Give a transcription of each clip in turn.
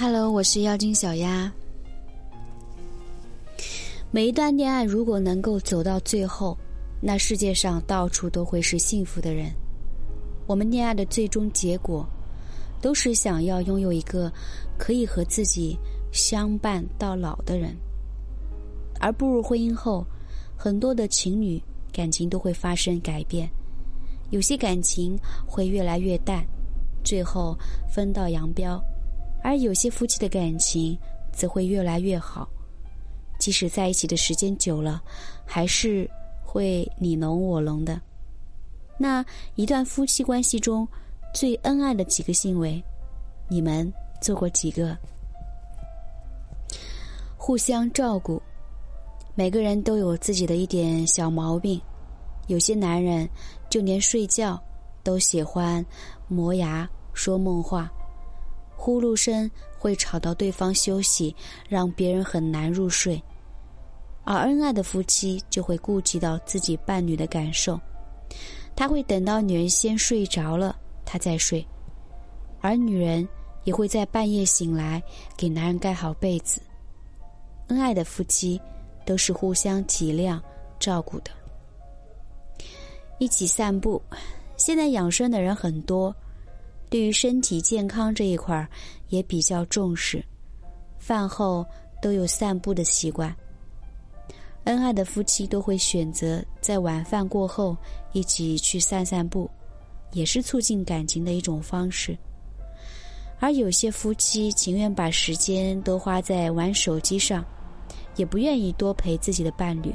Hello，我是妖精小丫。每一段恋爱如果能够走到最后，那世界上到处都会是幸福的人。我们恋爱的最终结果，都是想要拥有一个可以和自己相伴到老的人。而步入婚姻后，很多的情侣感情都会发生改变，有些感情会越来越淡，最后分道扬镳。而有些夫妻的感情则会越来越好，即使在一起的时间久了，还是会你侬我侬的。那一段夫妻关系中最恩爱的几个行为，你们做过几个？互相照顾。每个人都有自己的一点小毛病，有些男人就连睡觉都喜欢磨牙说梦话。呼噜声会吵到对方休息，让别人很难入睡。而恩爱的夫妻就会顾及到自己伴侣的感受，他会等到女人先睡着了，他再睡，而女人也会在半夜醒来给男人盖好被子。恩爱的夫妻都是互相体谅、照顾的。一起散步，现在养生的人很多。对于身体健康这一块儿也比较重视，饭后都有散步的习惯。恩爱的夫妻都会选择在晚饭过后一起去散散步，也是促进感情的一种方式。而有些夫妻情愿把时间都花在玩手机上，也不愿意多陪自己的伴侣。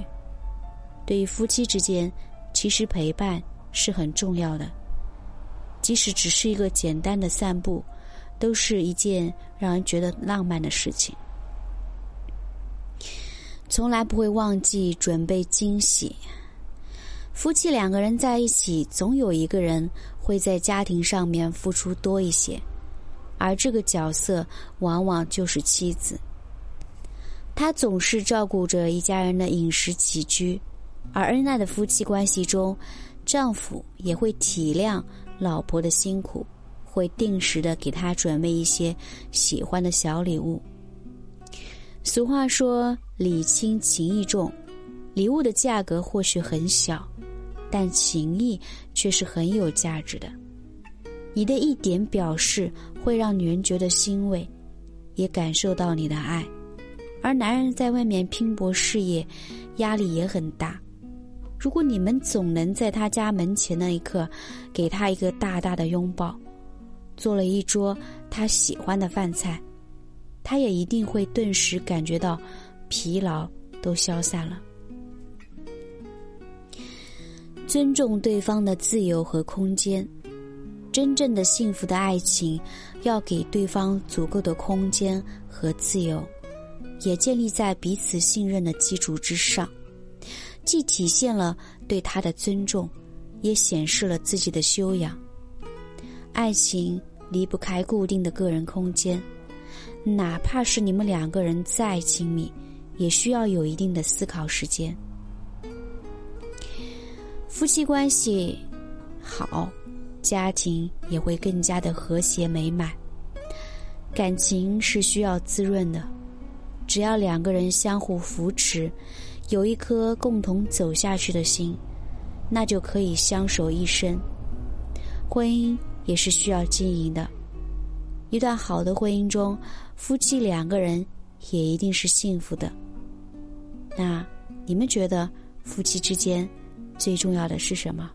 对于夫妻之间，其实陪伴是很重要的。即使只是一个简单的散步，都是一件让人觉得浪漫的事情。从来不会忘记准备惊喜。夫妻两个人在一起，总有一个人会在家庭上面付出多一些，而这个角色往往就是妻子。她总是照顾着一家人的饮食起居，而恩爱的夫妻关系中，丈夫也会体谅。老婆的辛苦，会定时的给她准备一些喜欢的小礼物。俗话说“礼轻情意重”，礼物的价格或许很小，但情谊却是很有价值的。你的一点表示，会让女人觉得欣慰，也感受到你的爱。而男人在外面拼搏事业，压力也很大。如果你们总能在他家门前那一刻，给他一个大大的拥抱，做了一桌他喜欢的饭菜，他也一定会顿时感觉到疲劳都消散了。尊重对方的自由和空间，真正的幸福的爱情，要给对方足够的空间和自由，也建立在彼此信任的基础之上。既体现了对他的尊重，也显示了自己的修养。爱情离不开固定的个人空间，哪怕是你们两个人再亲密，也需要有一定的思考时间。夫妻关系好，家庭也会更加的和谐美满。感情是需要滋润的，只要两个人相互扶持。有一颗共同走下去的心，那就可以相守一生。婚姻也是需要经营的，一段好的婚姻中，夫妻两个人也一定是幸福的。那你们觉得夫妻之间最重要的是什么？